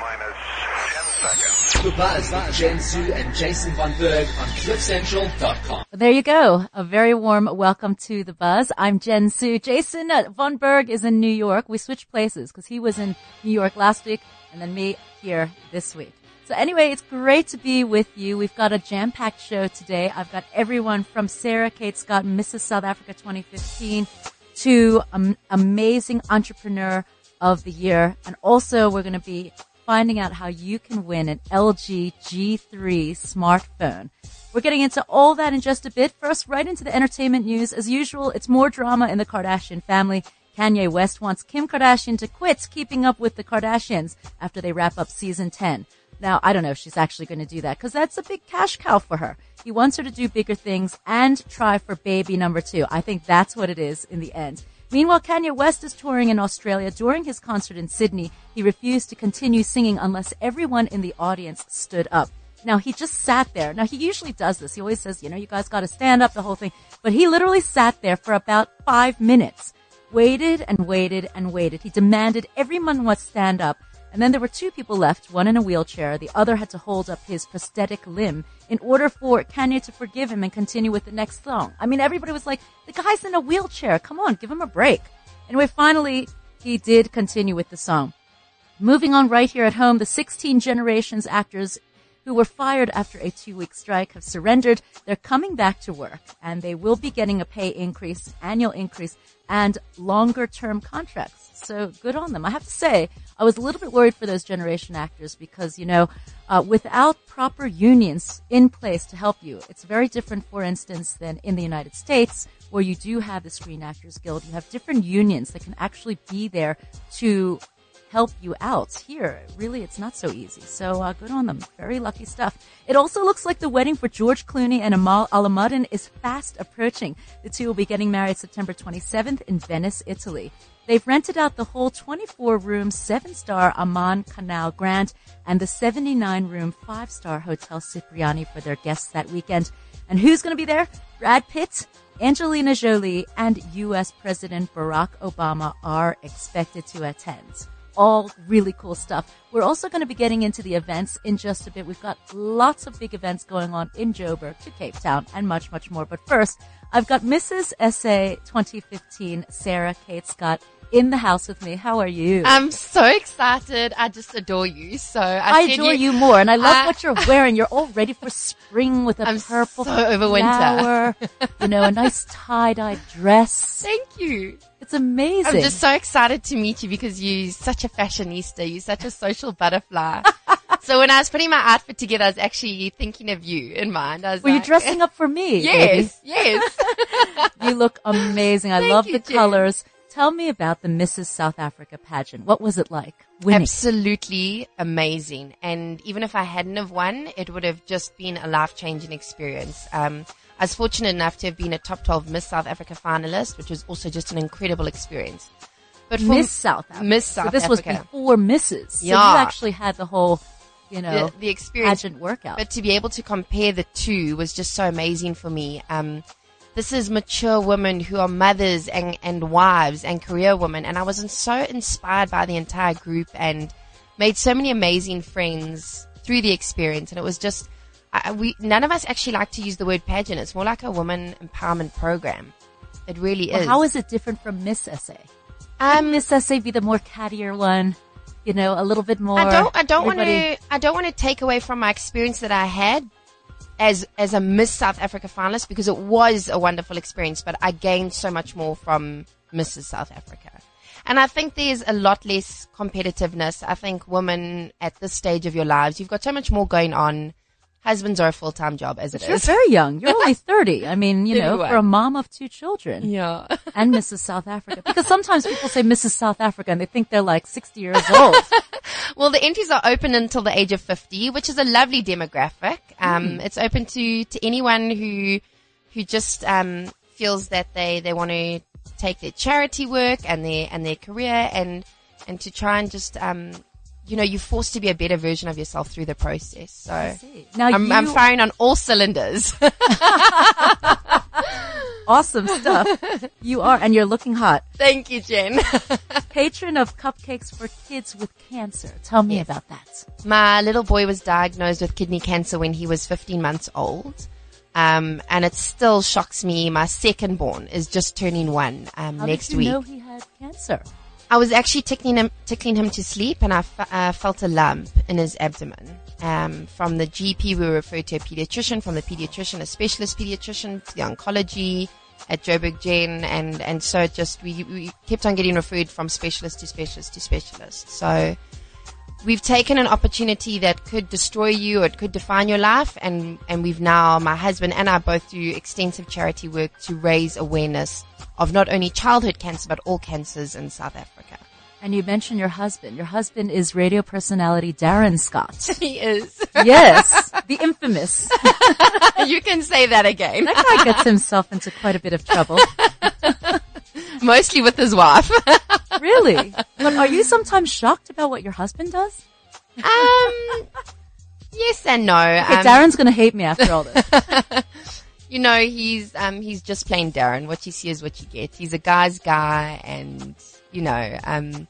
minus 10 seconds. Buzz Jen Su and Jason Von Berg on CliffCentral.com. There you go. A very warm welcome to the buzz. I'm Jen Su. Jason Von Berg is in New York. We switched places because he was in New York last week and then me here this week. So anyway, it's great to be with you. We've got a jam-packed show today. I've got everyone from Sarah Kate Scott, Mrs. South Africa 2015 to um, amazing entrepreneur of the year. And also we're going to be finding out how you can win an LG G3 smartphone. We're getting into all that in just a bit. First, right into the entertainment news. As usual, it's more drama in the Kardashian family. Kanye West wants Kim Kardashian to quit keeping up with the Kardashians after they wrap up season 10. Now, I don't know if she's actually going to do that because that's a big cash cow for her. He wants her to do bigger things and try for baby number two. I think that's what it is in the end. Meanwhile, Kanye West is touring in Australia. During his concert in Sydney, he refused to continue singing unless everyone in the audience stood up. Now, he just sat there. Now, he usually does this. He always says, you know, you guys got to stand up, the whole thing. But he literally sat there for about five minutes, waited and waited and waited. He demanded everyone must stand up. And then there were two people left, one in a wheelchair, the other had to hold up his prosthetic limb in order for Kanye to forgive him and continue with the next song. I mean, everybody was like, the guy's in a wheelchair. Come on, give him a break. Anyway, finally, he did continue with the song. Moving on right here at home, the 16 Generations actors who were fired after a two week strike have surrendered. They're coming back to work and they will be getting a pay increase, annual increase and longer term contracts. So good on them. I have to say, I was a little bit worried for those generation actors because, you know, uh, without proper unions in place to help you, it's very different, for instance, than in the United States where you do have the Screen Actors Guild. You have different unions that can actually be there to help you out. Here, really, it's not so easy. So uh, good on them. Very lucky stuff. It also looks like the wedding for George Clooney and Amal Alamuddin is fast approaching. The two will be getting married September 27th in Venice, Italy. They've rented out the whole 24 room, seven star Aman Canal Grand and the 79 room, five star Hotel Cipriani for their guests that weekend. And who's going to be there? Brad Pitt, Angelina Jolie, and U.S. President Barack Obama are expected to attend all really cool stuff. We're also going to be getting into the events in just a bit. We've got lots of big events going on in Joburg to Cape Town and much, much more. But first, I've got Mrs. SA 2015, Sarah Kate Scott in the house with me. How are you? I'm so excited. I just adore you. So I, I adore you, you, more, and I love I- what you're wearing. You're all ready for spring with a I'm purple so over winter. you know, a nice tie-dye dress. Thank you. It's amazing. I'm just so excited to meet you because you're such a fashionista. You're such a social butterfly. so when I was putting my outfit together, I was actually thinking of you in mind. I was Were you dressing up for me? Yes, yes. You look amazing. I Thank love you, the Jen. colors. Tell me about the Mrs. South Africa pageant. What was it like? Winning. Absolutely amazing. And even if I hadn't have won, it would have just been a life changing experience. Um, I was fortunate enough to have been a top 12 Miss South Africa finalist, which was also just an incredible experience. But for Miss South Africa. Miss so South this was before Mrs. So you actually had the whole, you know, the, the experience, pageant workout. but to be able to compare the two was just so amazing for me. Um, this is mature women who are mothers and, and wives and career women. And I was so inspired by the entire group and made so many amazing friends through the experience. And it was just, I, we, none of us actually like to use the word pageant. It's more like a woman empowerment program. It really Well, is. how is it different from Miss SA? um, Miss SA be the more cattier one? You know, a little bit more. I don't. I don't want to. I don't want to take away from my experience that I had as as a Miss South Africa finalist because it was a wonderful experience. But I gained so much more from Mrs. South Africa, and I think there's a lot less competitiveness. I think women at this stage of your lives, you've got so much more going on. Husbands are a full time job as it You're is. very young. You're only 30. I mean, you know, for a mom of two children. Yeah. and Mrs. South Africa. Because sometimes people say Mrs. South Africa and they think they're like 60 years old. Well, the entries are open until the age of 50, which is a lovely demographic. Um, it's open to, to anyone who, who just, um, feels that they, they want to take their charity work and their, and their career and, and to try and just, um, you know, you're forced to be a better version of yourself through the process. So Now I'm, you, I'm firing on all cylinders. awesome stuff. You are, and you're looking hot. Thank you, Jen. Patron of Cupcakes for Kids with Cancer. Tell me about that. My little boy was diagnosed with kidney cancer when he was 15 months old. Um, and it still shocks me. My second born is just turning one, um, How next did you week. know he had cancer? I was actually tickling him, tickling him to sleep and I uh, felt a lump in his abdomen. Um, from the GP, we were referred to a pediatrician, from the pediatrician, a specialist pediatrician, to the oncology at Joburg Gen, and, and so just, we, we kept on getting referred from specialist to specialist to specialist. So, we've taken an opportunity that could destroy you or it could define your life and, and we've now, my husband and I both do extensive charity work to raise awareness of not only childhood cancer but all cancers in South Africa. And you mentioned your husband. Your husband is radio personality Darren Scott. He is. yes, the infamous. you can say that again. That guy gets himself into quite a bit of trouble. Mostly with his wife. Really? But are you sometimes shocked about what your husband does? um, yes and no. Okay, Um, Darren's gonna hate me after all this. you know, he's um he's just plain Darren. What you see is what you get. He's a guy's guy, and you know, um,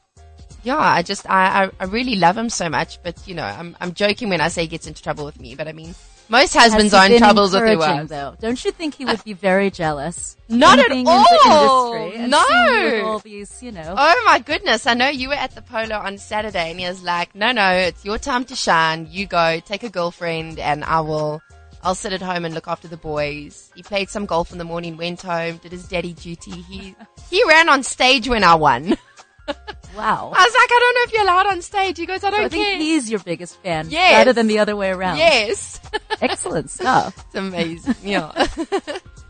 yeah, I just I I, I really love him so much. But you know, I'm I'm joking when I say he gets into trouble with me. But I mean, most husbands are in troubles with their wives. though. Don't you think he would be very jealous? Not at all. In the industry and No. seeing you with all these, you know. Oh my goodness! I know you were at the polo on Saturday, and he was like, "No, no, it's your time to shine. You go, take a girlfriend, and I will." I'll sit at home and look after the boys. He played some golf in the morning, went home, did his daddy duty. He he ran on stage when I won. Wow. I was like, I don't know if you're allowed on stage. He goes, I don't I think care. he's your biggest fan, Yes. rather than the other way around. yes, Excellent stuff. it's amazing. Yeah.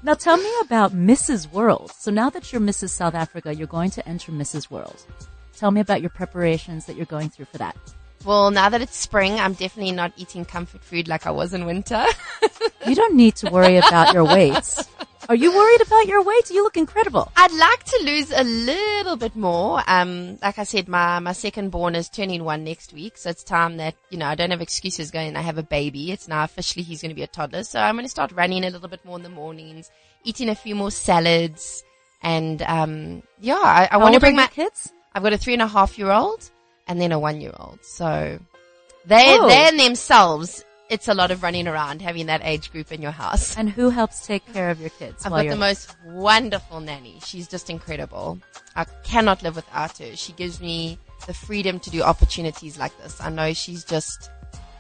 Now tell me about Mrs. World. So now that you're Mrs. South Africa, you're going to enter Mrs. World. Tell me about your preparations that you're going through for that. Well, now that it's spring, I'm definitely not eating comfort food like I was in winter. You don't need to worry about your weight. Are you worried about your weight? You look incredible. I'd like to lose a little bit more. Um, like I said, my, my second born is turning one next week. So it's time that, you know, I don't have excuses going, I have a baby. It's now officially he's going to be a toddler. So I'm going to start running a little bit more in the mornings, eating a few more salads. And, um, yeah, I, I want to bring my, kids? I've got a three and a half year old and then a one year old. So they, Oh. they in themselves, it's a lot of running around having that age group in your house. And who helps take care of your kids? I've got the most wonderful nanny. She's just incredible. I cannot live without her. She gives me the freedom to do opportunities like this. I know she's just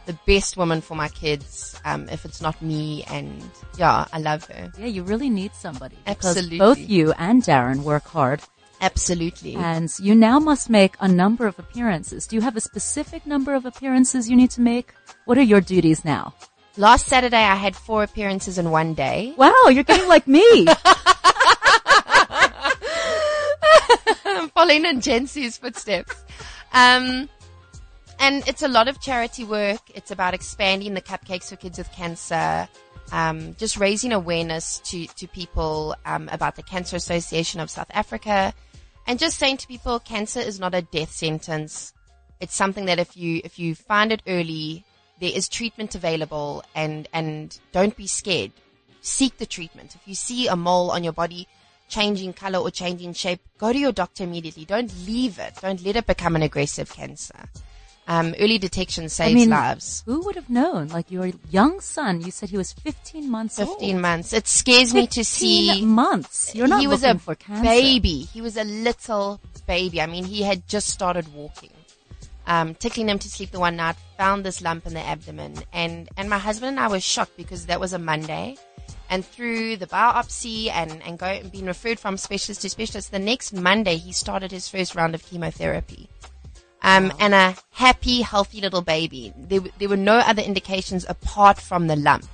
the best woman for my kids. Um, if it's not me, and yeah, I love her. Yeah, you really need somebody. Because Absolutely. both you and Darren work hard Absolutely. and you now must make a number of appearances. Do you have a specific number of appearances you need to make? What are your duties now? Last Saturday, I had four appearances in one day. Wow, you're getting like me. I'm following in Jen Su's footsteps. Um, and it's a lot of charity work. It's about expanding the cupcakes for kids with cancer. Um, just raising awareness to, to people, um, about the Cancer Association of South Africa and just saying to people, cancer is not a death sentence. It's something that if you, if you find it early, there is treatment available and, and don't be scared. Seek the treatment. If you see a mole on your body changing color or changing shape, go to your doctor immediately. Don't leave it. Don't let it become an aggressive cancer. Um, early detection saves I mean, lives. who would have known? Like your young son, you said he was 15 months old. 15 months. It scares me to 15 see. months. You're not he was a for cancer. baby. He was a little baby. I mean, he had just started walking. Um, tickling him to sleep the one night, found this lump in the abdomen, and and my husband and I were shocked because that was a Monday, and through the biopsy and and go, being referred from specialist to specialist, the next Monday he started his first round of chemotherapy. Um, and a happy, healthy little baby. There, there were no other indications apart from the lump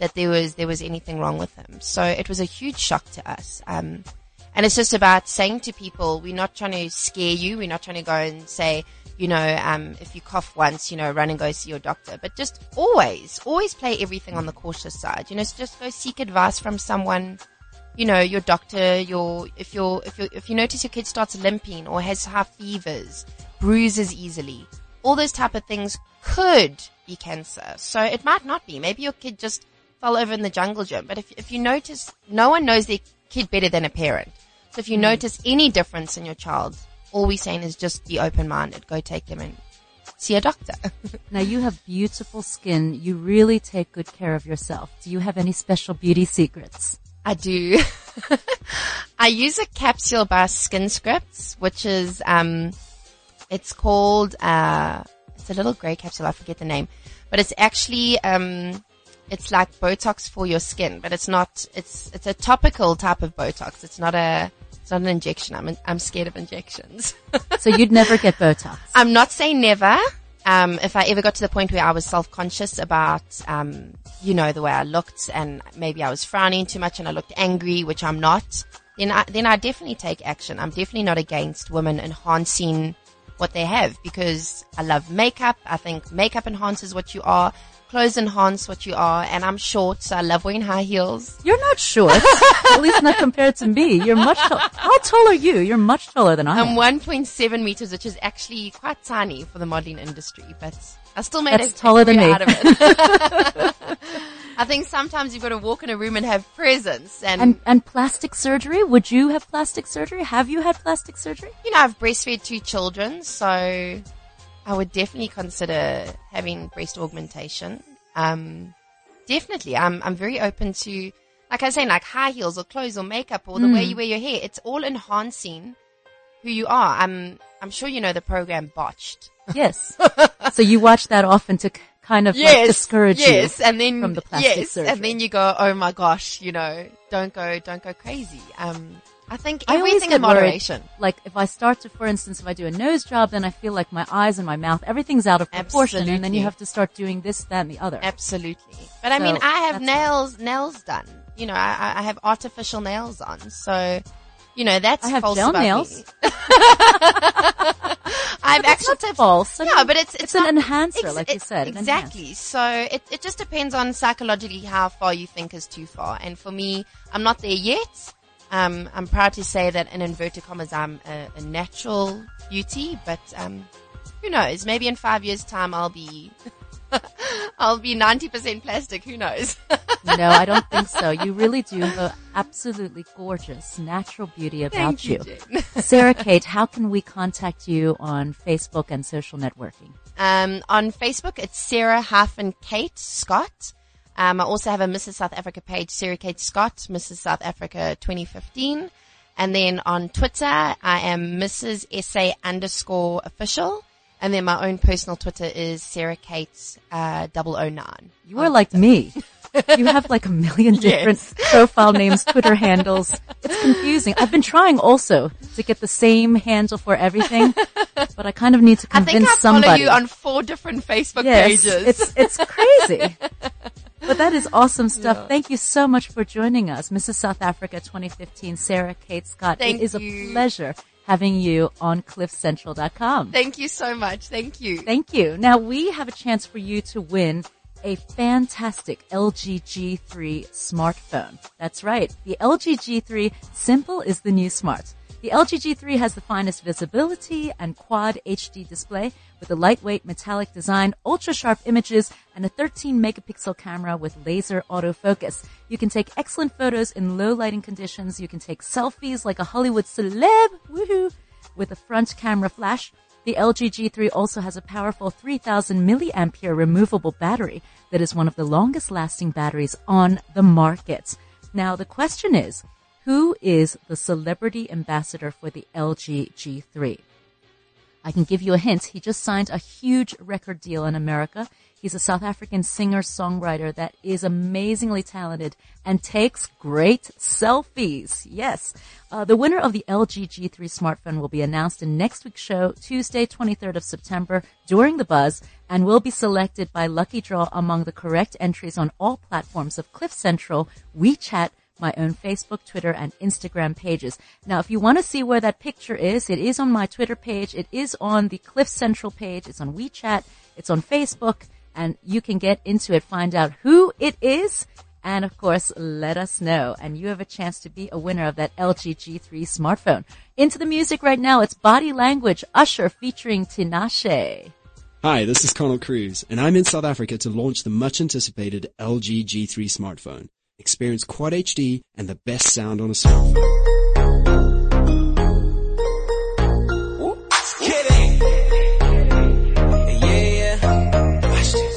that there was there was anything wrong with him. So it was a huge shock to us. Um, and it's just about saying to people, we're not trying to scare you. We're not trying to go and say, you know, um, if you cough once, you know, run and go see your doctor. But just always, always play everything on the cautious side. You know, so just go seek advice from someone. You know, your doctor, your if you're if you if you notice your kid starts limping or has high fevers, bruises easily, all those type of things could be cancer. So it might not be. Maybe your kid just fell over in the jungle gym. But if if you notice, no one knows their kid better than a parent. So if you notice any difference in your child, all we're saying is just be open-minded. Go take them and see a doctor. Now you have beautiful skin. You really take good care of yourself. Do you have any special beauty secrets? I do. I use a capsule by Skin Scripts, which is, um, it's called, uh, it's a little gray capsule. I forget the name, but it's actually, um, it's like Botox for your skin, but it's not, it's, it's a topical type of Botox. It's not a, it's not an injection. I'm, I'm scared of injections. So you'd never get Botox. I'm not saying never. Um, if I ever got to the point where I was self-conscious about, um, you know, the way I looked and maybe I was frowning too much and I looked angry, which I'm not, then I, then I definitely take action. I'm definitely not against women enhancing what they have because I love makeup. I think makeup enhances what you are. Clothes enhance what you are. And I'm short, so I love wearing high heels. You're not short, at least not compared to me. You're much. Tall- How tall are you? You're much taller than I am. I'm 1.7 meters, which is actually quite tiny for the modeling industry, but I still made That's a, a taller than me. out of it. I think sometimes you've got to walk in a room and have presence and, And and plastic surgery? Would you have plastic surgery? Have you had plastic surgery? you know, I've breastfed two children, so I would definitely consider having breast augmentation. Um, definitely. I'm, I'm very open to, like I was saying, like high heels or clothes or makeup or the Hmm. way you wear your hair. It's all enhancing who you are. I'm, I'm sure you know the program Botched. Yes. so you watch that often to kind of like discourage yes, you. and then from the plastic yes, surgery. and then you go, oh my gosh, you know, don't go, don't go crazy. Um, I think I everything get in worried, moderation. Like if I start to, for instance, if I do a nose job, then I feel like my eyes and my mouth, everything's out of proportion, and then you have to start doing this, that, and the other. Absolutely. But I mean, I have nails, nails done. You know, I, I- I have artificial nails on. So, you know, that's I have false gel nails. I've actually not false. I Yeah, but it's, it's, it's, an not- enhancer, ex- like you said. Exactly. So it, it just depends on psychologically how far you think is too far. And for me, I'm not there yet. Um, I'm proud to say that in inverted commas, I'm a, a natural beauty, but, um, who knows? Maybe in five years time, I'll be, I'll be 90% plastic. Who knows? no, I don't think so. You really do have absolutely gorgeous natural beauty about Thank you. Jen. Sarah Kate, how can we contact you on Facebook and social networking? Um, on Facebook, it's Sarah hyphen Kate Scott. Um, I also have a Mrs. South Africa page, Sarah Kate Scott, Mrs. South Africa 2015. And then on Twitter, I am Mrs. SA underscore official. And then my own personal Twitter is Sarah Kate, uh, 009. You are like me. You have like a million different profile names, Twitter handles. It's confusing. I've been trying also to get the same handle for everything, but I kind of need to convince I think I follow somebody. you on four different Facebook yes, pages. it's it's crazy. But that is awesome stuff. Thank you so much for joining us, Mrs. South Africa 2015, Sarah Kate Scott. Thank it is a pleasure having you on cliffcentral.com. Thank you so much. Thank you. Thank you. Now we have a chance for you to win a fantastic LG G3 smartphone. That's right. The LG G3 simple is the new smart. The LG G3 has the finest visibility and quad HD display with a lightweight metallic design, ultra sharp images, and a 13 megapixel camera with laser autofocus. You can take excellent photos in low lighting conditions. You can take selfies like a Hollywood celeb. Woohoo! With a front camera flash. The LG G3 also has a powerful 3000 milliampere removable battery that is one of the longest lasting batteries on the market. Now the question is, who is the celebrity ambassador for the LG G3? I can give you a hint. He just signed a huge record deal in America. He's a South African singer-songwriter that is amazingly talented and takes great selfies. Yes. Uh, the winner of the LG G3 smartphone will be announced in next week's show, Tuesday, 23rd of September, during the buzz, and will be selected by lucky draw among the correct entries on all platforms of Cliff Central, WeChat, my own Facebook, Twitter, and Instagram pages. Now, if you want to see where that picture is, it is on my Twitter page. It is on the Cliff Central page. It's on WeChat. It's on Facebook and you can get into it, find out who it is. And of course, let us know. And you have a chance to be a winner of that LG G3 smartphone. Into the music right now. It's Body Language Usher featuring Tinashe. Hi, this is Connell Cruz, and I'm in South Africa to launch the much anticipated LG G3 smartphone, experience Quad HD and the best sound on a smartphone.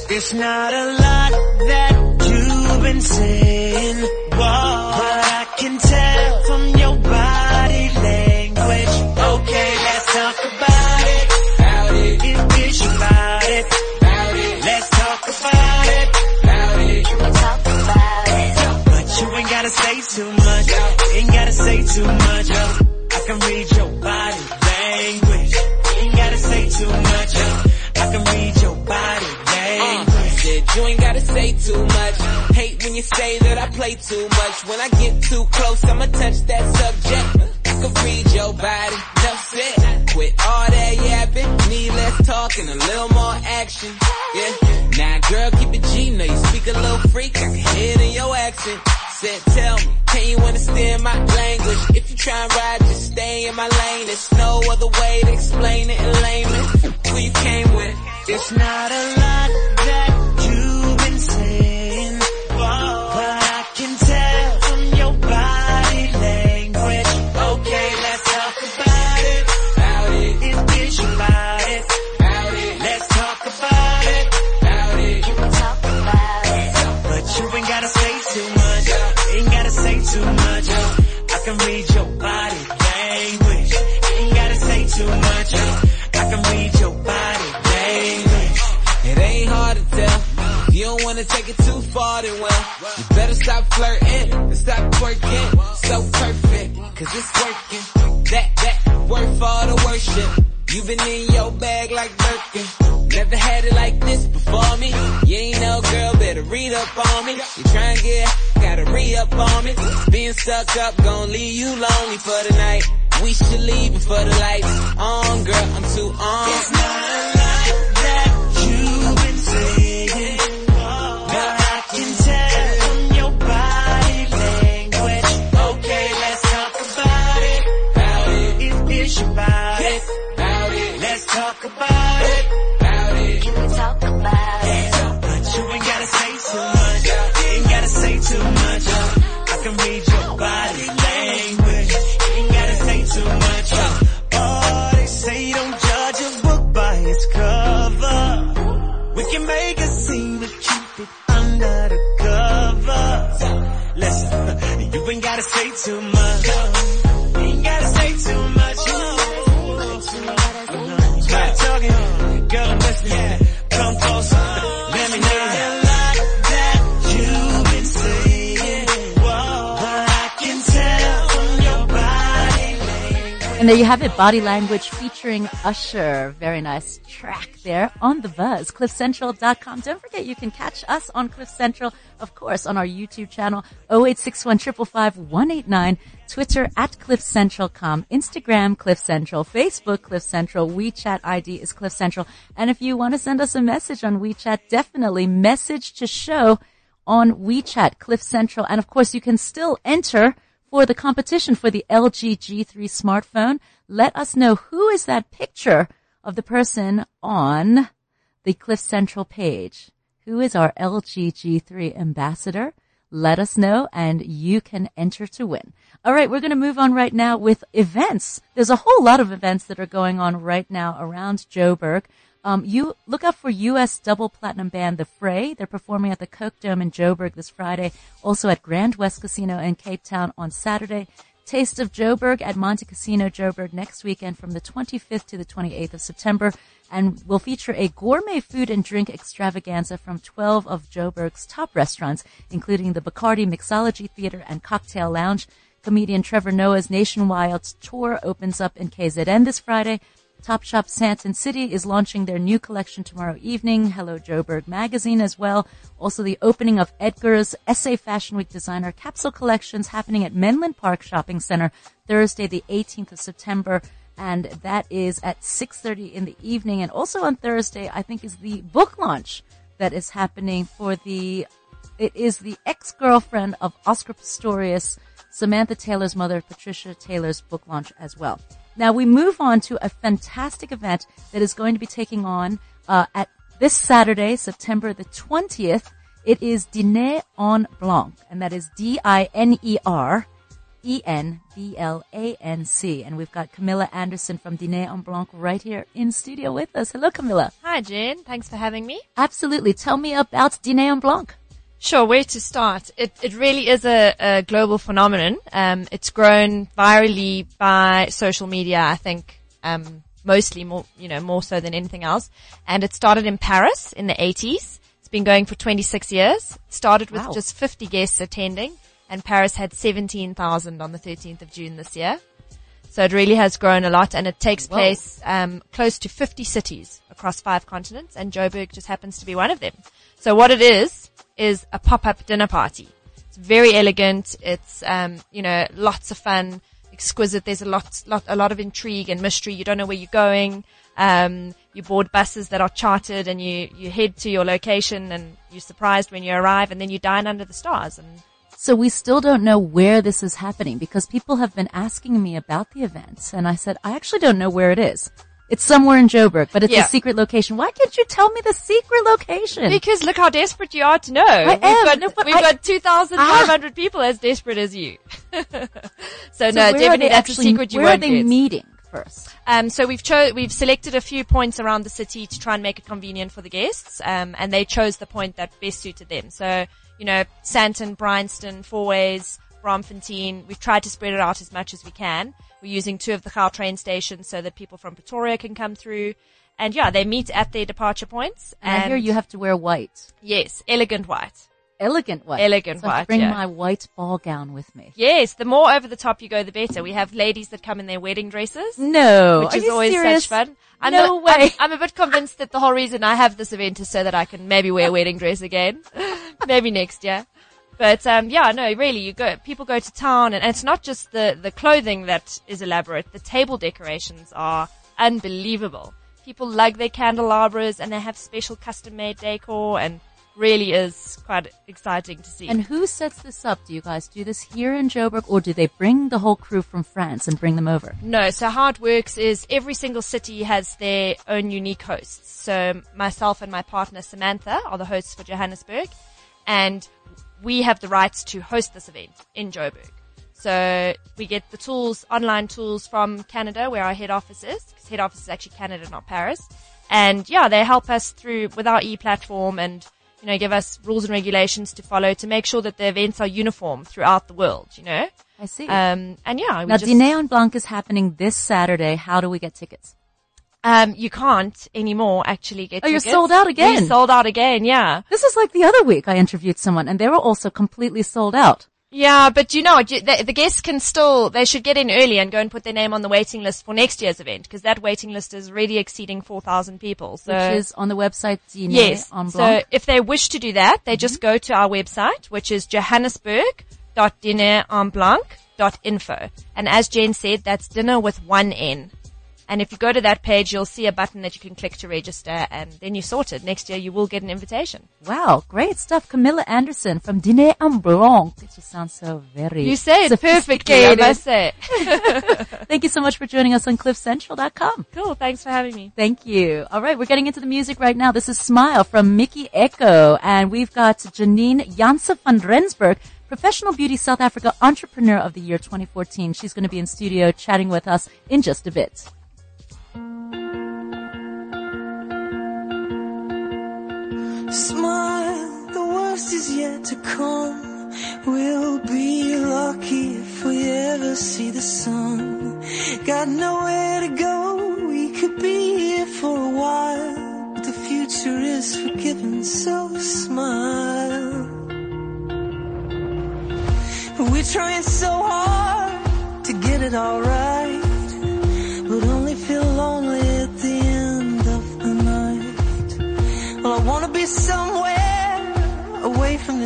It's not a lot that you've been saying, whoa, too much. I can read your body language. Ain't gotta say too much. I can read your body language. Uh, said you ain't gotta say too much. Hate when you say that I play too much. When I get too close, I'ma touch that subject. I can read your body, enough said. Quit all that yapping, need less talk and a little more action. Yeah, now girl, keep it G, know you speak a little freak, I can hear it in your accent. Said, tell me, can you understand my language? If you try and ride, just stay in my lane. There's no other way to explain it in layman. Who you came with? It's not a lot that stop flirting and stop twerking. So perfect, cause it's working. That, that, worth all the worship. You've been in your bag like Birkin. Never had it like this before me. You ain't no girl, better read up on me. You try and get, gotta re-up on me. Being stuck up, gon' leave you lonely for the night. We should leave before the lights on, girl. I'm too on. It's not lot that you've been saying, gotta say too much. And there you have it, Body Language featuring Usher. Very nice track there on The Buzz, cliffcentral.com. Don't forget you can catch us on Cliff Central, of course, on our YouTube channel, 0861 189 Twitter at Cliff Central.com, Instagram Cliff Central, Facebook Cliff Central, WeChat ID is Cliff Central. And if you want to send us a message on WeChat, definitely message to show on WeChat, Cliff Central. And of course, you can still enter for the competition for the LG G3 smartphone. Let us know who is that picture of the person on the Cliff Central page. Who is our LG G3 ambassador? Let us know and you can enter to win. All right, we're going to move on right now with events. There's a whole lot of events that are going on right now around Joburg. Um, you look out for U.S. double platinum band The Fray. They're performing at the Coke Dome in Joburg this Friday. Also at Grand West Casino in Cape Town on Saturday. Taste of Joburg at Montecasino Joburg next weekend from the 25th to the 28th of September and will feature a gourmet food and drink extravaganza from 12 of Joburg's top restaurants, including the Bacardi Mixology Theater and Cocktail Lounge. Comedian Trevor Noah's nationwide tour opens up in KZN this Friday. Topshop Sandton City is launching their new collection tomorrow evening. Hello Joburg magazine as well. Also the opening of Edgar's SA Fashion Week designer capsule collections happening at Menlyn Park Shopping Center Thursday the 18th of September. And that is at 6.30 in the evening. And also on Thursday, I think is the book launch that is happening for the, it is the ex-girlfriend of Oscar Pistorius, Samantha Taylor's mother, Patricia Taylor's book launch as well. Now we move on to a fantastic event that is going to be taking on uh, at this Saturday, September the 20th. It is Diner en Blanc, and that is D-I-N-E-R. E N B L A N C. And we've got Camilla Anderson from Diner en Blanc right here in studio with us. Hello, Camilla. Hi, Jen. Thanks for having me. Absolutely. Tell me about Diner en Blanc. Sure, where to start? It, it really is a, a global phenomenon. Um, it's grown virally by social media, I think, um, mostly more, you know, more so than anything else. And it started in Paris in the 80s. It's been going for 26 years. Started with Wow. just 50 guests attending and Paris had 17,000 on the 13th of June this year. So it really has grown a lot and it takes Whoa. place um, close to 50 cities across five continents and Joburg just happens to be one of them. So what it is, is a pop-up dinner party. It's very elegant. It's, um, you know, lots of fun, exquisite. There's a lot, lot, a lot of intrigue and mystery. You don't know where you're going. Um, you board buses that are chartered and you, you head to your location and you're surprised when you arrive and then you dine under the stars and So we still don't know where this is happening because people have been asking me about the events and I said, I actually don't know where it is. It's somewhere in Joburg, but it's Yeah. a secret location. Why can't you tell me the secret location? Because look how desperate you are to know. I we've am. got, No, we've I- got 2,500 people as desperate as you. so, So no, where are definitely that's actually- a secret you Where won't they get. meeting first? Um, so we've cho- we've selected a few points around the city to try and make it convenient for the guests, um, and they chose the point that best suited them. So, you know, Sandton, Bryanston, Fourways, Braamfontein, we've tried to spread it out as much as we can. We're using two of the Gautrain stations so that people from Pretoria can come through. And yeah, they meet at their departure points. And I hear you have to wear white. yes, elegant white. Elegant white. Elegant so I white, bring yeah. my white ball gown with me. Yes, the more over the top you go, the better. We have ladies that come in their wedding dresses. No. which is always serious? such fun. I'm No a- way. I'm, I'm a bit convinced that the whole reason I have this event is so that I can maybe wear a wedding dress again, maybe next year. But um, yeah, no, really, you go. People go to town, and, and it's not just the the clothing that is elaborate. The table decorations are unbelievable. People lug their candelabras, and they have special custom made decor, and really is quite exciting to see. And who sets this up? Do you guys do this here in Joburg or do they bring the whole crew from France and bring them over? No, so how it works is every single city has their own unique hosts. So myself and my partner Samantha are the hosts for Johannesburg and we have the rights to host this event in Joburg. So we get the tools, online tools from Canada where our head office is, because head office is actually Canada, not Paris. And yeah, they help us through with our e-platform and, you know, give us rules and regulations to follow to make sure that the events are uniform throughout the world, you know? I see. Um, and yeah, we now, just, Diner en Blanc is happening this Saturday. How do we get tickets? Um, you can't anymore actually get Oh, you're sold out again. We're sold out again, yeah. This is like the other week I interviewed someone and they were also completely sold out. Yeah, but you know, the, the guests can still, they should get in early and go and put their name on the waiting list for next year's event, because that waiting list is already exceeding 4,000 people. So, which is on the website Diner yes. So if they wish to do that, they just go to our website, which is johannesburg.dinerenblanc.info. And as Jen said, that's dinner with one N. And if you go to that page, you'll see a button that you can click to register and then you're sorted. Next year you will get an invitation. wow, great stuff. Camilla Anderson from Diner en Blanc. It just sounds so very You say perfectly, I must say. Thank you so much for joining us on cliffcentral.com. Cool. Thanks for having me. Thank you. All right, we're getting into the music right now. This is Smile from Mikky Ekko, and we've got Janine Janse van Rensburg, Professional Beauty South Africa Entrepreneur of the Year 2014. She's going to be in studio chatting with us in just a bit. Smile, the worst is yet to come. We'll be lucky if we ever see the sun. Got nowhere to go, we could be here for a while. But the future is forgiven, so smile. We're trying so hard to get it all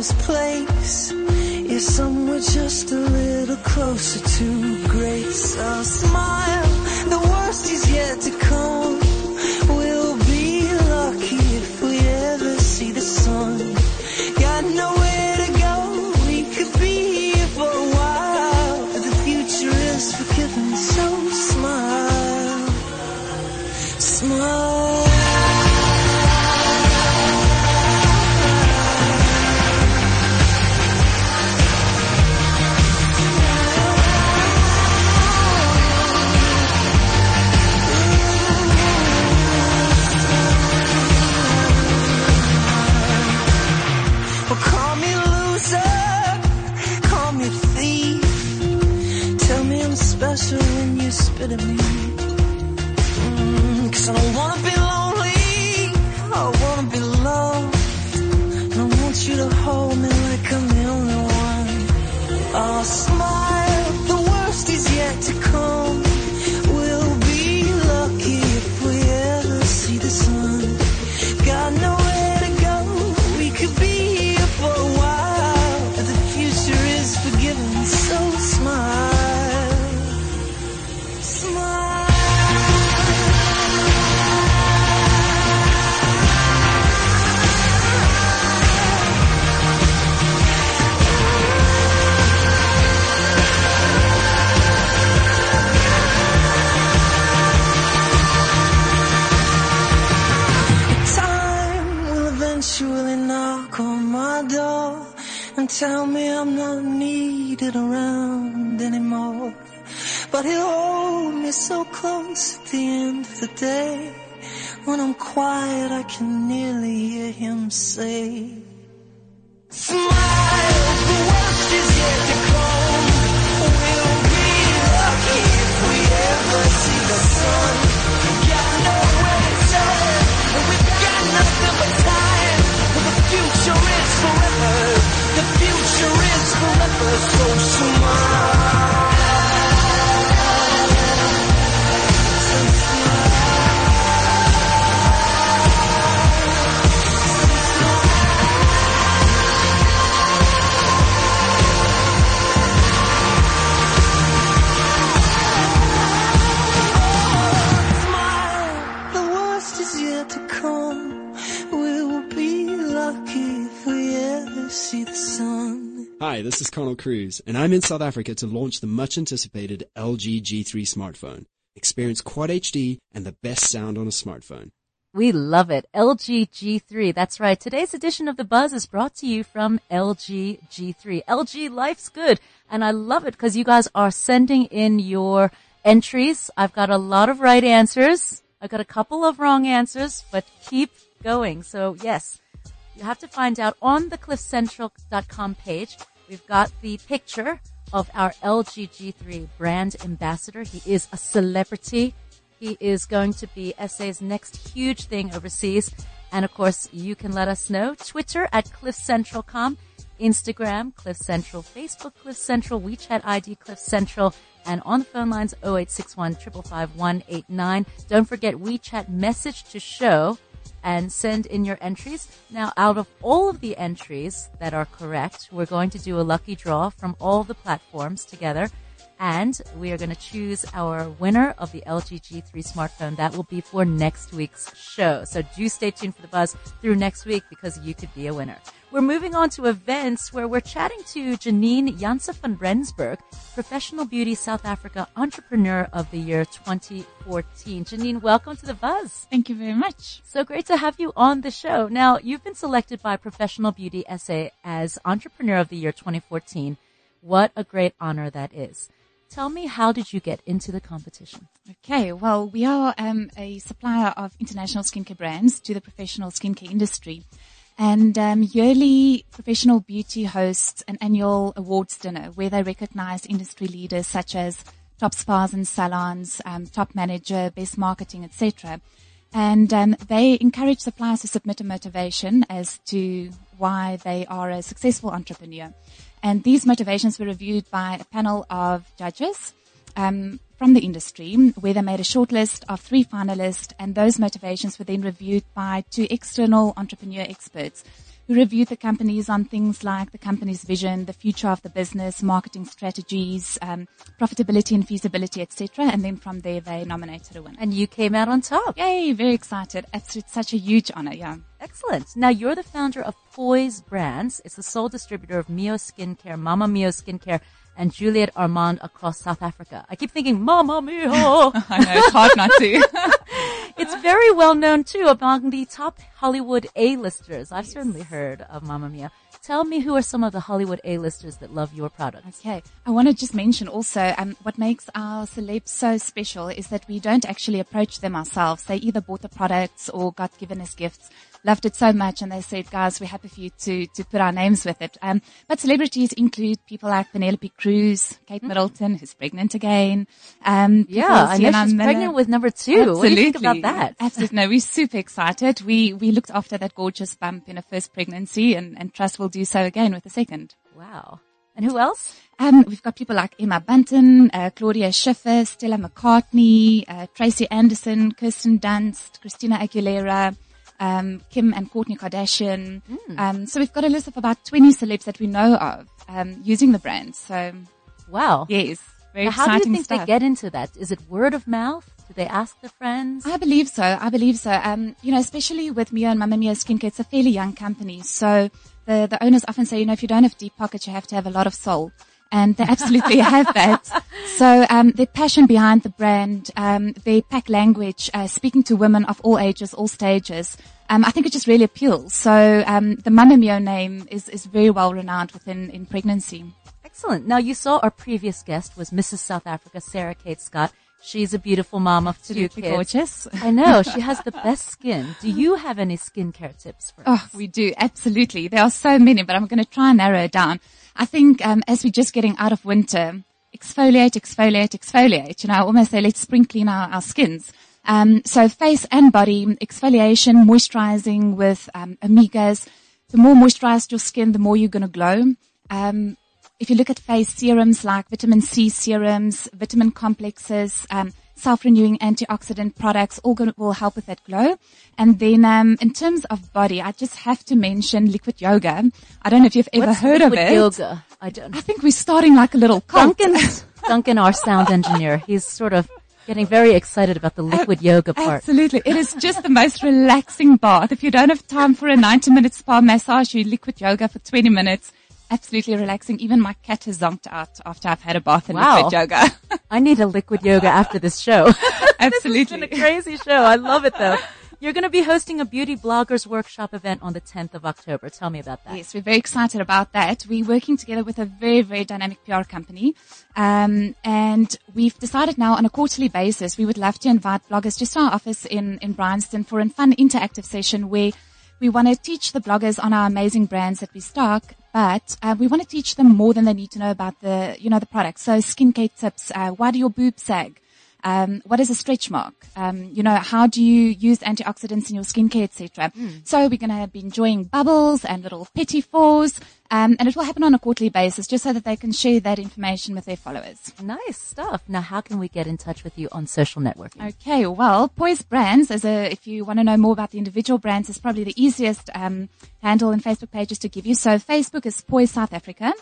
this place. Yeah, somewhere just a little closer to grace. I'll smile, the worst is yet to come. closer when you spit at me. Mm, Cause I don't wanna be alone. Around anymore. But he'll hold me so close at the end of the day. When I'm quiet, I can nearly hear him say, Smile, the worst is yet to come. We'll be lucky if we ever see the sun. Got nowhere to turn, and we've got nothing but time. The future is forever. The future is forever. So smile. Is Connell Cruz, and I'm in South Africa to launch the much anticipated LG G3 smartphone. Experience Quad HD and the best sound on a smartphone. We love it. LG G3. That's right. Today's edition of The Buzz is brought to you from LG G3. LG Life's Good. And I love it because you guys are sending in your entries. I've got a lot of right answers. I've got a couple of wrong answers, but keep going. So yes, you have to find out on the cliffcentral.com page. We've got the picture of our LG G3 brand ambassador. He is a celebrity. He is going to be SA's next huge thing overseas. And of course, you can let us know. Twitter at cliffcentral.com, Instagram, Cliff Central, Facebook, Cliff Central, WeChat ID, Cliff Central, and on the phone lines 0861 555 189. Don't forget WeChat message to show and send in your entries. Now, out of all of the entries that are correct, we're going to do a lucky draw from all the platforms together. And we are going to choose our winner of the LG G3 smartphone. That will be for next week's show. So do stay tuned for the buzz through next week because you could be a winner. We're moving on to events where we're chatting to Janine Janse van Rensburg, Professional Beauty South Africa Entrepreneur of the Year 2014. Janine, welcome to the buzz. Thank you very much. So great to have you on the show. Now, you've been selected by Professional Beauty SA as Entrepreneur of the Year 2014. What a great honor that is. Tell me, how did you get into the competition? Okay, well, we are um, a supplier of international skincare brands to the professional skincare industry. And um, yearly, Professional Beauty hosts an annual awards dinner where they recognize industry leaders such as top spas and salons, um, top manager, best marketing, etc. And um, they encourage suppliers to submit a motivation as to why they are a successful entrepreneur. And these motivations were reviewed by a panel of judges um, from the industry, where they made a short list of three finalists, and those motivations were then reviewed by two external entrepreneur experts who reviewed the companies on things like the company's vision, the future of the business, marketing strategies, um, profitability and feasibility, etc. And then from there, they nominated a winner. And you came out on top. Yay! Very excited. It's, it's such a huge honor. Yeah. Excellent. Now you're the founder of Poise Brands. It's the sole distributor of Mio Skincare, Mama Mio Skincare, and Juliette Armand across South Africa. I keep thinking Mama Mia! I know it's hard not to. it's very well known too among the top Hollywood A-listers. I've certainly heard of Mama Mia. Tell me who are some of the Hollywood A-listers that love your products? Okay. I want to just mention also, um, what makes our celebs so special is that we don't actually approach them ourselves. They either bought the products or got given as gifts. Loved it so much and they said, guys, we're happy for you to, to put our names with it. Um, but celebrities include people like Penelope Cruz, Kate Middleton, who's pregnant again. Um, Yeah, I know she's Miller. pregnant with number two. What do you think about Absolutely. that? Absolutely. No, we're super excited. We, we looked after that gorgeous bump in a first pregnancy and, and trust will do so again with the second. Wow. And who else? Um, we've got people like Emma Bunton, uh, Claudia Schiffer, Stella McCartney, uh, Tracy Anderson, Kirsten Dunst, Christina Aguilera, um, Kim and Kourtney Kardashian. Hmm. Um, so we've got a list of about 20 celebs that we know of um, using the brand. So Wow. yes, very Now, how do you think stuff. they get into that? Is it word of mouth? Do they ask their friends? I believe so. I believe so. Um, you know, especially with Mio and Mama Mio Skincare, it's a fairly young company. So the, the owners often say, you know, if you don't have deep pockets, you have to have a lot of soul. And they absolutely have that. So, um, passion behind the brand, um, their pack language, uh, speaking to women of all ages, all stages, um, I think it just really appeals. So, um, the Mama Mio name is, is very well renowned within, in pregnancy. Excellent. Now you saw our previous guest was Mrs. South Africa, Sarah-Kate Scott. She's a beautiful mom of two Absolutely kids. gorgeous. I know. She has the best skin. Do you have any skincare tips for us? Oh, we do. Absolutely. There are so many, but I'm going to try and narrow it down. I think, um, as we're just getting out of winter, exfoliate, exfoliate, exfoliate. You know, I almost say let's spring clean our, our skins. Um, so face and body exfoliation, moisturizing with, um. The more moisturized your skin, the more you're going to glow. Um, if you look at face serums like vitamin C serums, vitamin complexes, um, self-renewing antioxidant products, all gonna, will help with that glow. And then, um, in terms of body, I just have to mention liquid yoga. I don't know if you've ever What's heard of liquid it. Yoga. I don't. I think we're starting like a little cult. Duncan, Duncan, our sound engineer, he's sort of getting very excited about the liquid yoga part. Absolutely. It is just the most relaxing bath. If you don't have time for a 90 minute spa massage, you liquid yoga for 20 minutes. Absolutely relaxing. Even my cat has zonked out after I've had a bath and Wow. liquid yoga. I need a liquid yoga after this show. Absolutely. It's been a crazy show. I love it though. You're going to be hosting a beauty bloggers workshop event on the 10th of October. Tell me about that. Yes, we're very excited about that. We're working together with a very, very dynamic PR company. Um, and we've decided now on a quarterly basis, we would love to invite bloggers just to our office in, in Bryanston for a fun interactive session where we want to teach the bloggers on our amazing brands that we stock, but uh, we want to teach them more than they need to know about the, you know, the products. So skincare tips, uh, why do your boobs sag? Um, what is a stretch mark? Um, you know, how do you use antioxidants in your skincare, etc. So we're going to be enjoying bubbles and little petit fours, um, and it will happen on a quarterly basis, just so that they can share that information with their followers. Nice stuff. Now, how can we get in touch with you on social networking? Okay, well, Poise Brands, as a, if you want to know more about the individual brands, is probably the easiest um, handle and Facebook pages to give you. So Facebook is Poise South Africa,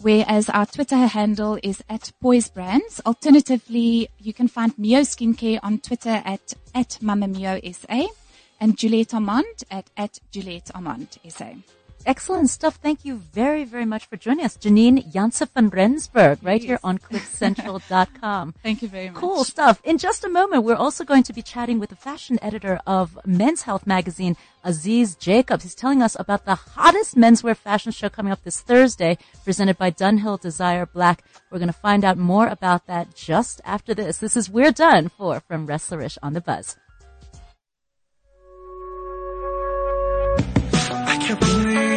whereas our Twitter handle is at Poise Brands. Alternatively, you can find Mio Skincare on Twitter at at Mama Mio SA and Juliette Armand at at Juliette Armand SA. Excellent stuff. Thank you very, very much for joining us. Janine Janse van Rensburg, right here on cliffcentral.com. Thank you very much. Cool stuff. In just a moment, we're also going to be chatting with the fashion editor of Men's Health magazine, Aziz Jacobs. He's telling us about the hottest menswear fashion show coming up this Thursday, presented by Dunhill Desire Black. We're going to find out more about that just after this. This is We're Done for From Wrestlerish on the Buzz. I can't believe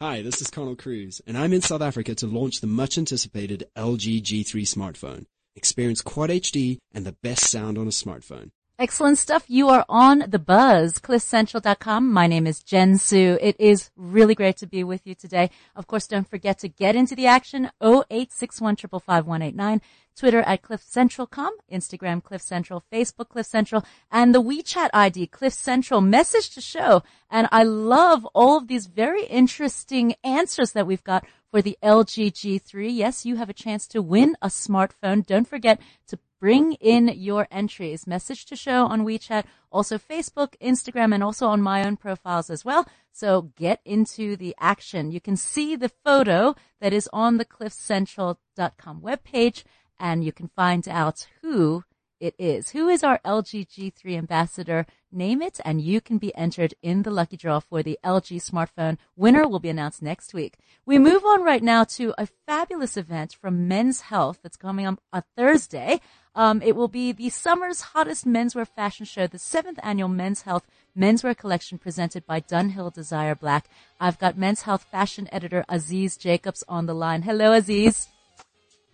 Hi, this is Connell Cruz, and I'm in South Africa to launch the much anticipated LG G3 smartphone. Experience Quad HD and the best sound on a smartphone. Excellent stuff. You are on the buzz, cliffcentral.com. My name is Jen Su. It is really great to be with you today. Of course, don't forget to get into the action. 0861 555 Twitter at cliffcentral.com, Instagram Cliff Central, Facebook Cliff Central, and the WeChat ID Cliff Central message to show. And I love all of these very interesting answers that we've got for the LG G3. Yes, you have a chance to win a smartphone. Don't forget to bring in your entries. Message to show on WeChat, also Facebook, Instagram, and also on my own profiles as well. So get into the action. You can see the photo that is on the cliffcentral.com webpage and you can find out who it is. Who is our LG G3 ambassador? Name it and you can be entered in the lucky draw for the LG smartphone. Winner will be announced next week. We move on right now to a fabulous event from Men's Health that's coming up on Thursday. Um, it will be the summer's hottest menswear fashion show, the seventh annual Men's Health Menswear Collection presented by Dunhill Desire Black. I've got Men's Health fashion editor Aziz Jacobs on the line. Hello, Aziz.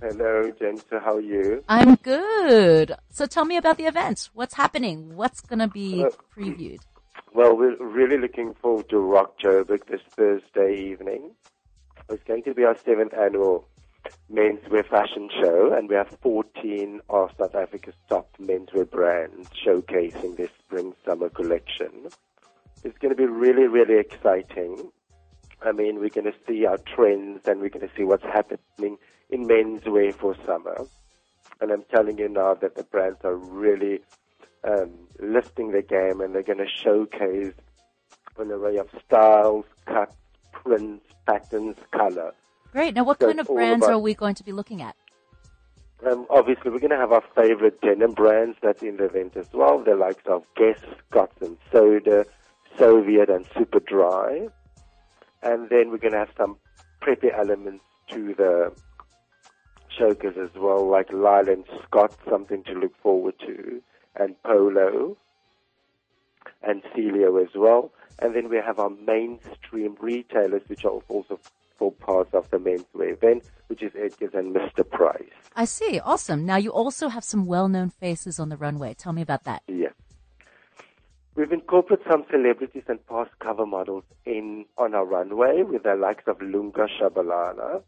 Hello, Jensen. How are you? I'm good. So tell me about the event. What's happening? What's going to be Uh, previewed? Well, we're really looking forward to Rock Joburg this Thursday evening. It's going to be our seventh annual menswear fashion show, and we have 14 of South Africa's top menswear brands showcasing their spring-summer collection. It's going to be really, really exciting. I mean, we're going to see our trends and we're going to see what's happening in menswear for summer. And I'm telling you now that the brands are really um, lifting their game and they're going to showcase an array of styles, cuts, prints, patterns, color. Great. Now, what So kind of brands about- are we going to be looking at? Um, obviously, we're going to have our favorite denim brands that's in the event as well. The likes of Guess, Scotch and Soda, Soviet, and Superdry. And then we're going to have some preppy elements to the showcase as well, like Lyle and Scott, something to look forward to, and Polo, and Celio as well. And then we have our mainstream retailers, which are also full parts of the menswear event, which is Edgars and Mr. Price. I see. Awesome. Now, you also have some well-known faces on the runway. Tell me about that. Yes. We've incorporated some celebrities and past cover models in on our runway with the likes of Lunga Shabalala.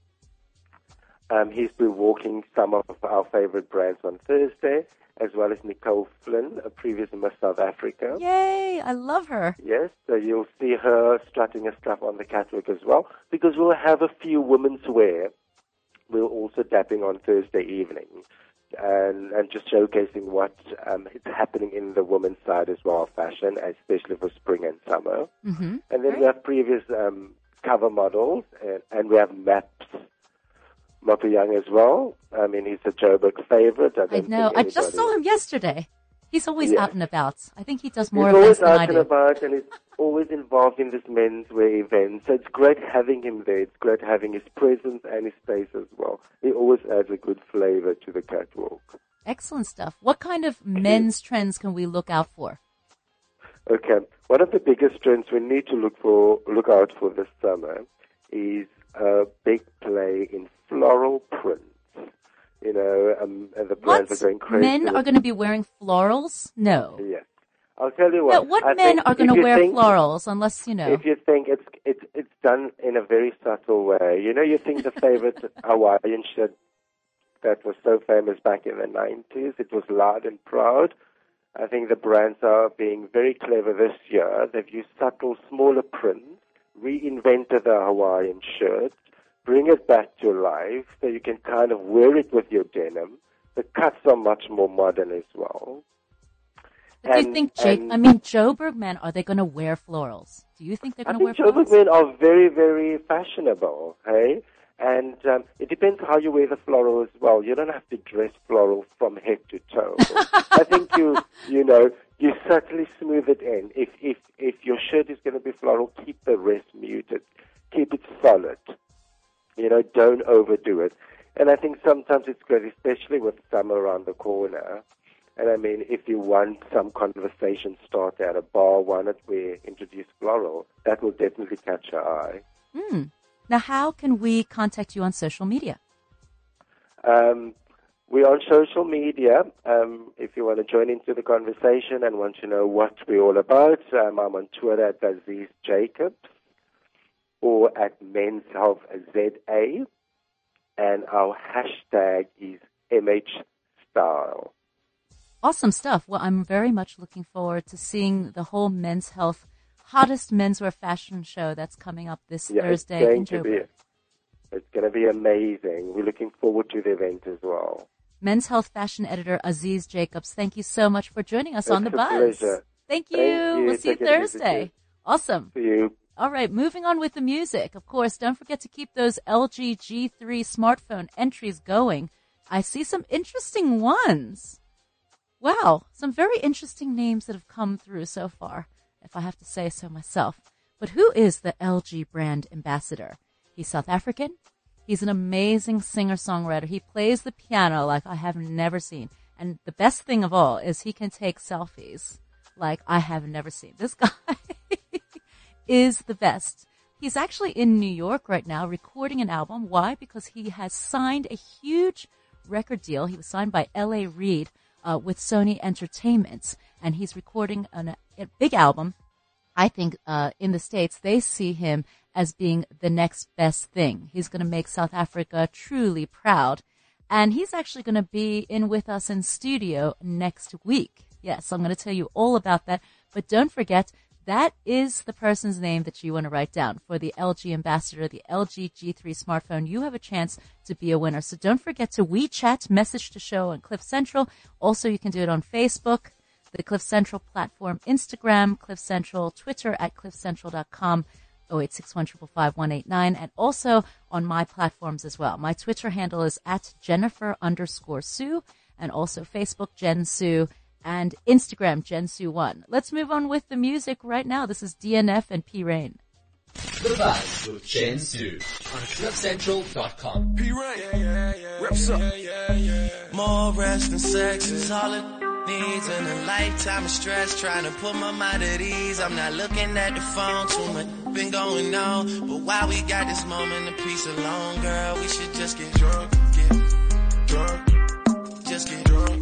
Um, he's been walking some of our favorite brands on Thursday, as well as Nicole Flint, a previous Miss South Africa. Yay! I love her. Yes, so you'll see her strutting her stuff on the catwalk as well, because we'll have a few women's wear. We're also dapping on Thursday evening, and and just showcasing what um, is happening in the women's side as well of fashion, especially for spring and summer. Mm-hmm. And then we have previous um, cover models, and, and we have maps. Maponyane as well. I mean, he's a Joburg favorite. I, I know. I just saw him yesterday. He's always Yeah. out and about. I think he does more he's events always than I out and about, and he's always involved in this menswear event. So it's great having him there. It's great having his presence and his space as well. He always adds a good flavor to the catwalk. Excellent stuff. What kind of mm-hmm. men's trends can we look out for? Okay, one of the biggest trends we need to look for, look out for this summer, is a big play in floral prints. You know, um, and the brands What? are going crazy. Men are going to be wearing florals? No. Yes. I'll tell you what. No, what I men are going to wear think- florals unless, you know. If you think it's it's it's done in a very subtle way, you know, you think the favorite Hawaiian shirt that was so famous back in the nineties, it was loud and proud. I think the brands are being very clever this year. They've used subtle, smaller prints, reinvented the Hawaiian shirt, bring it back to life so you can kind of wear it with your denim. The cuts are much more modern as well. Do you think, Jake, and- I mean, Joburg men, are they going to wear florals? Do you think they're going to wear Joburg florals? men are very, very fashionable, hey? And um, it depends how you wear the floral as well. You don't have to dress floral from head to toe. I think you, you know, you subtly smooth it in. If if if your shirt is going to be floral, keep the rest muted. Keep it solid. You know, don't overdo it. And I think sometimes it's good, especially with summer around the corner. And I mean, if you want some conversation starter at a bar, why not we introduce floral? That will definitely catch your eye. Hmm. Now, how can we contact you on social media? Um, we're on social media. Um, if you want to join into the conversation and want to know what we're all about, um, I'm on Twitter at Aziz Jacobs or at Men's Health ZA, and our hashtag is MH Style. Awesome stuff. Well, I'm very much looking forward to seeing the whole men's health, hottest menswear fashion show that's coming up this Yeah, Thursday it's in to Joburg. be it's going to be amazing. We're looking forward to the event as well. Men's Health fashion editor Aziz Jacobs, thank you so much for joining us on the It's buzz. pleasure. Thank you. Thank you. We'll see you Take easy, Thursday. Awesome. See you. All right, moving on with the music. Of course, don't forget to keep those LG G3 smartphone entries going. I see some interesting ones. Wow, some very interesting names that have come through so far, if I have to say so myself. But who is the LG brand ambassador? He's South African. He's an amazing singer-songwriter. He plays the piano like I have never seen. And the best thing of all is he can take selfies like I have never seen. This guy is the best. He's actually in New York right now recording an album. Why? Because he has signed a huge record deal. He was signed by L.A. Reid uh, with Sony Entertainment, and he's recording an, a big album. I think uh, in the States, they see him as being the next best thing. He's going to make South Africa truly proud. And he's actually going to be in with us in studio next week. Yes, I'm going to tell you all about that. But don't forget, that is the person's name that you want to write down for the LG ambassador, the LG G3 smartphone. You have a chance to be a winner. So don't forget to WeChat, message to show on Cliff Central. Also, you can do it on Facebook, the Cliff Central platform, Instagram, Cliff Central, Twitter at cliffcentral.com. 0861 and also on my platforms as well. My Twitter handle is at Jennifer underscore Sue and also Facebook Jen Sue and Instagram Jen Sue1. Let's move on with the music right now. This is DNF and P Reign. The Buzz with Jen Su on CliffCentral.com. P Reign, yeah, yeah, yeah, reps up. More rest and sex is all it needs in a lifetime of stress. Trying to put my mind at ease. I'm not looking at the phone too much. Been going on, but while we got this moment of peace alone, girl, we should just get drunk, get drunk, just get drunk,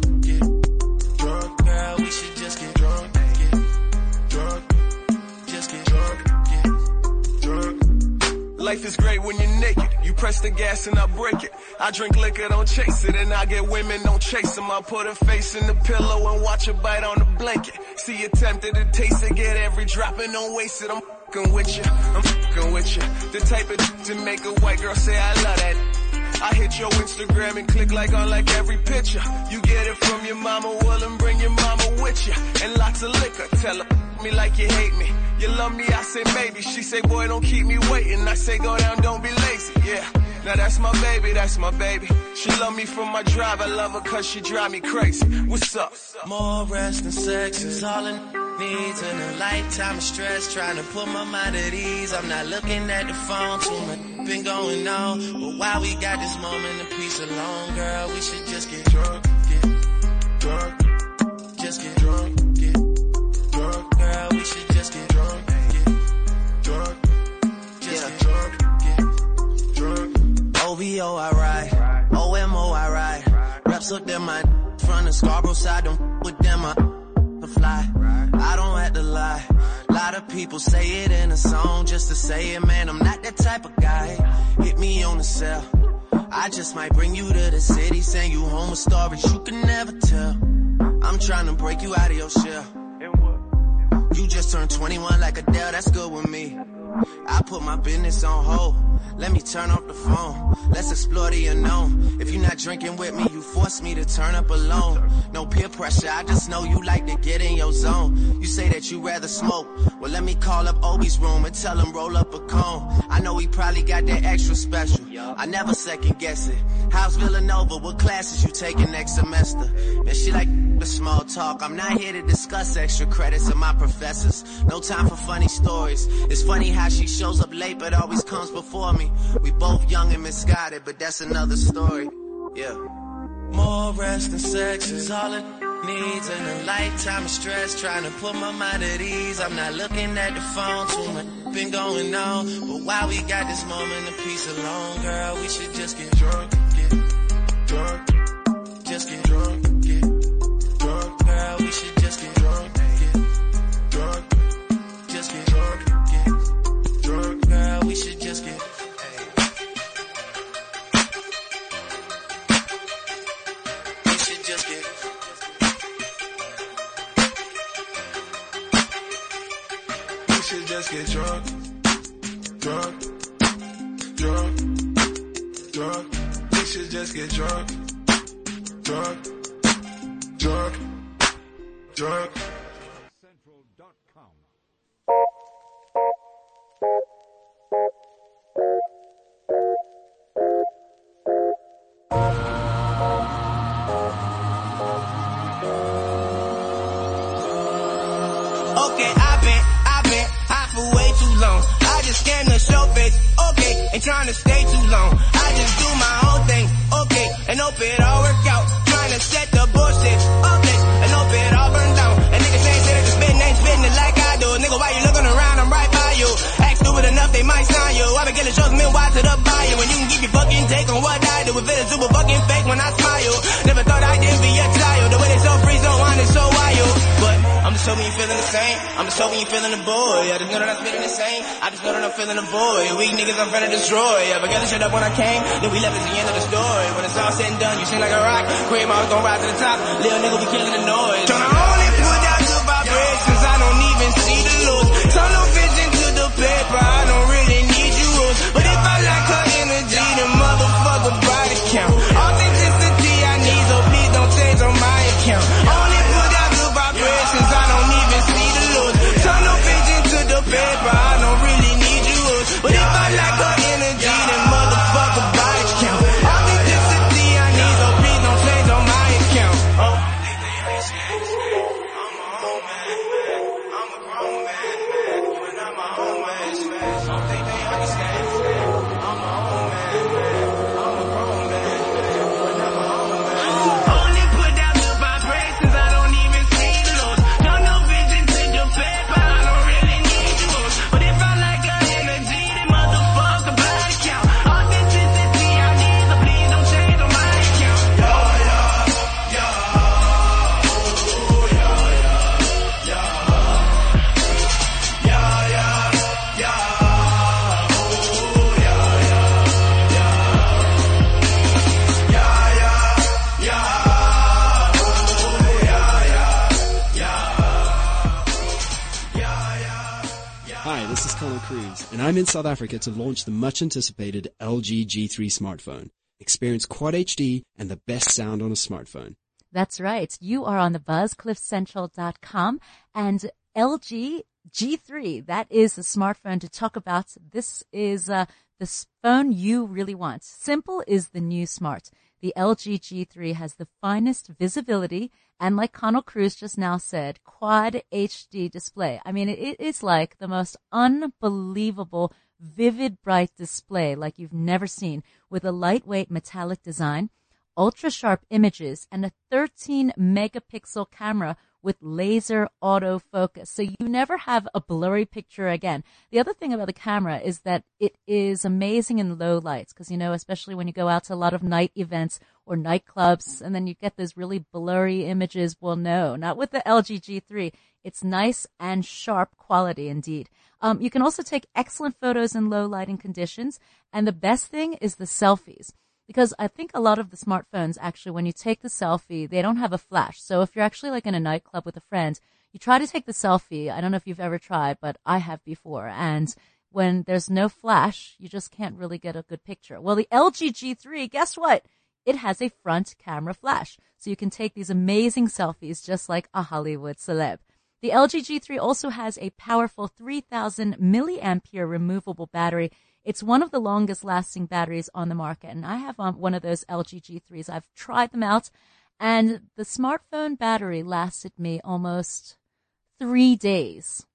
get drunk, Life is great when you're naked. You press the gas and I break it. I drink liquor, don't chase it. And I get women, don't chase them. I put her face in the pillow and watch her bite on the blanket. See you tempted to taste it, get every drop and don't waste it. I'm fucking with you. I'm fucking with you. The type of to make a white girl say I love that. I hit your Instagram and click like on like every picture. You get it from your mama, well and bring your mama with you. And lots of liquor, tell her me like you hate me. You love me, I say maybe. She say, boy, don't keep me waiting. I say, go down, don't be lazy. Yeah. Now that's my baby, that's my baby. She love me from my drive. I love her cause she drive me crazy. What's up? More rest and sex is all it needs in a lifetime of stress. Trying to put my mind at ease. I'm not looking at the phone too much been going on. But while we got this moment of peace alone, girl, we should just get drunk, get drunk, just get drunk. We should just get drunk, get drunk, just get drunk, get drunk. OVO I ride, OMO I ride. Reps up them my front of Scarborough side, don't with them I f- fly. I don't have to lie. A Lot of people say it in a song just to say it, man. I'm not that type of guy. Hit me on the cell. I just might bring you to the city, send you home with stories you can never tell. I'm trying to break you out of your shell. You just turned 21 like Adele, that's good with me. I put my business on hold. Let me turn off the phone. Let's explore the unknown. If you're not drinking with me, you force me to turn up alone. No peer pressure. I just know you like to get in your zone. You say that you rather smoke. Well, let me call up Obi's room and tell him roll up a cone. I know he probably got that extra special. I never second guess it. How's Villanova? What classes you taking next semester? And she like the small talk. I'm not here to discuss extra credits of my professors. No time for funny stories. It's funny how she shows up late but always comes before me. We both young and misguided, but that's another story. Yeah. More rest and sex is all it needs and a lifetime of stress trying to put my mind at ease. I'm not looking at the phone, too much been going on. But while we got this moment of peace alone, girl, we should just get drunk, get drunk, drunk. Take on what I do. It is super fucking fake when I smile. Never thought I'd be a child. The way they so free, so honest, so wild. But I'm just hoping you feeling the same. I'm just hoping you feeling the boy. I just know that I'm feeling the same. I just know that I'm feeling the boy. Weak niggas I'm finna destroy. I forgot the shit up when I came. Then we left at the end of the story. When it's all said and done, you sing like a rock. Cream always gonna rise to the top. Little nigga, we killing the noise. Tryna only Hi, this is Connell Cruz, and I'm in South Africa to launch the much anticipated LG G3 smartphone. Experience Quad HD and the best sound on a smartphone. That's right. You are on the buzz, cliffcentral.com and LG G3. That is the smartphone to talk about. This is uh, the phone you really want. Simple is the new smart. The LG G3 has the finest visibility and like Connell Cruz just now said, quad HD display. I mean, it, is like the most unbelievable, vivid, bright display like you've never seen with a lightweight metallic design ultra sharp images and a 13 megapixel camera with laser autofocus. So you never have a blurry picture again. The other thing about the camera is that it is amazing in low lights because, you know, especially when you go out to a lot of night events or nightclubs and then you get those really blurry images. Well, no, not with the LG G3. It's nice and sharp quality indeed. Um, you can also take excellent photos in low lighting conditions. And the best thing is the selfies because I think a lot of the smartphones actually, when you take the selfie, they don't have a flash. So if you're actually like in a nightclub with a friend, you try to take the selfie. I don't know if you've ever tried, but I have before. And when there's no flash, you just can't really get a good picture. Well, the LG G3, guess what? it has a front camera flash. So you can take these amazing selfies just like a Hollywood celeb. The LG G3 also has a powerful 3000 milliampere removable battery. It's one of the longest lasting batteries on the market. And I have um, one of those LG G3s. I've tried them out and the smartphone battery lasted me almost three days,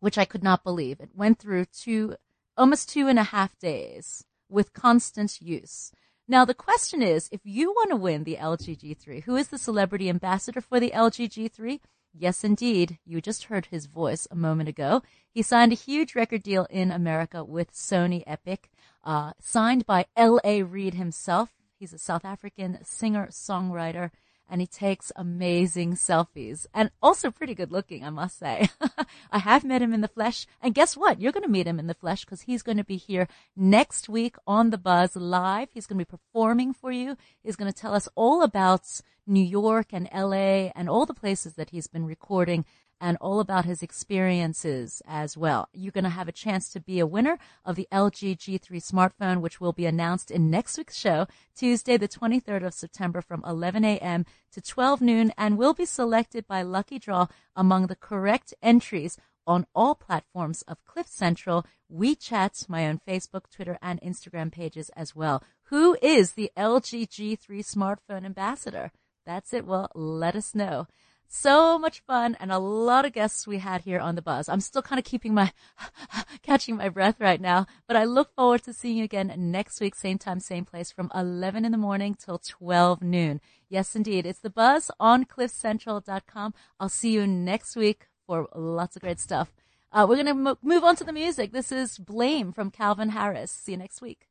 which I could not believe. It went through two, almost two and a half days with constant use. Now the question is, if you want to win the LG G3, who is the celebrity ambassador for the LG G3? Yes, indeed. You just heard his voice a moment ago. He signed a huge record deal in America with Sony Epic, uh, signed by L.A. Reid himself. He's a South African singer songwriter and he takes amazing selfies and also pretty good looking, I must say. I have met him in the flesh and guess what? You're going to meet him in the flesh because he's going to be here next week on the Buzz live. He's going to be performing for you. He's going to tell us all about New York and LA and all the places that he's been recording and all about his experiences as well. You're going to have a chance to be a winner of the LG G3 smartphone, which will be announced in next week's show, Tuesday, the 23rd of September from 11 a.m. to 12 noon and will be selected by lucky draw among the correct entries on all platforms of Cliff Central, WeChat, my own Facebook, Twitter, and Instagram pages as well. Who is the LG G3 smartphone ambassador? That's it. Well, let us know. So much fun and a lot of guests we had here on the buzz. I'm still kind of keeping my, catching my breath right now, but I look forward to seeing you again next week, same time, same place from 11 in the morning till 12 noon. Yes, indeed. It's the buzz on cliffcentral.com. I'll see you next week for lots of great stuff. Uh, we're going to mo- move on to the music. This is Blame from Calvin Harris. See you next week.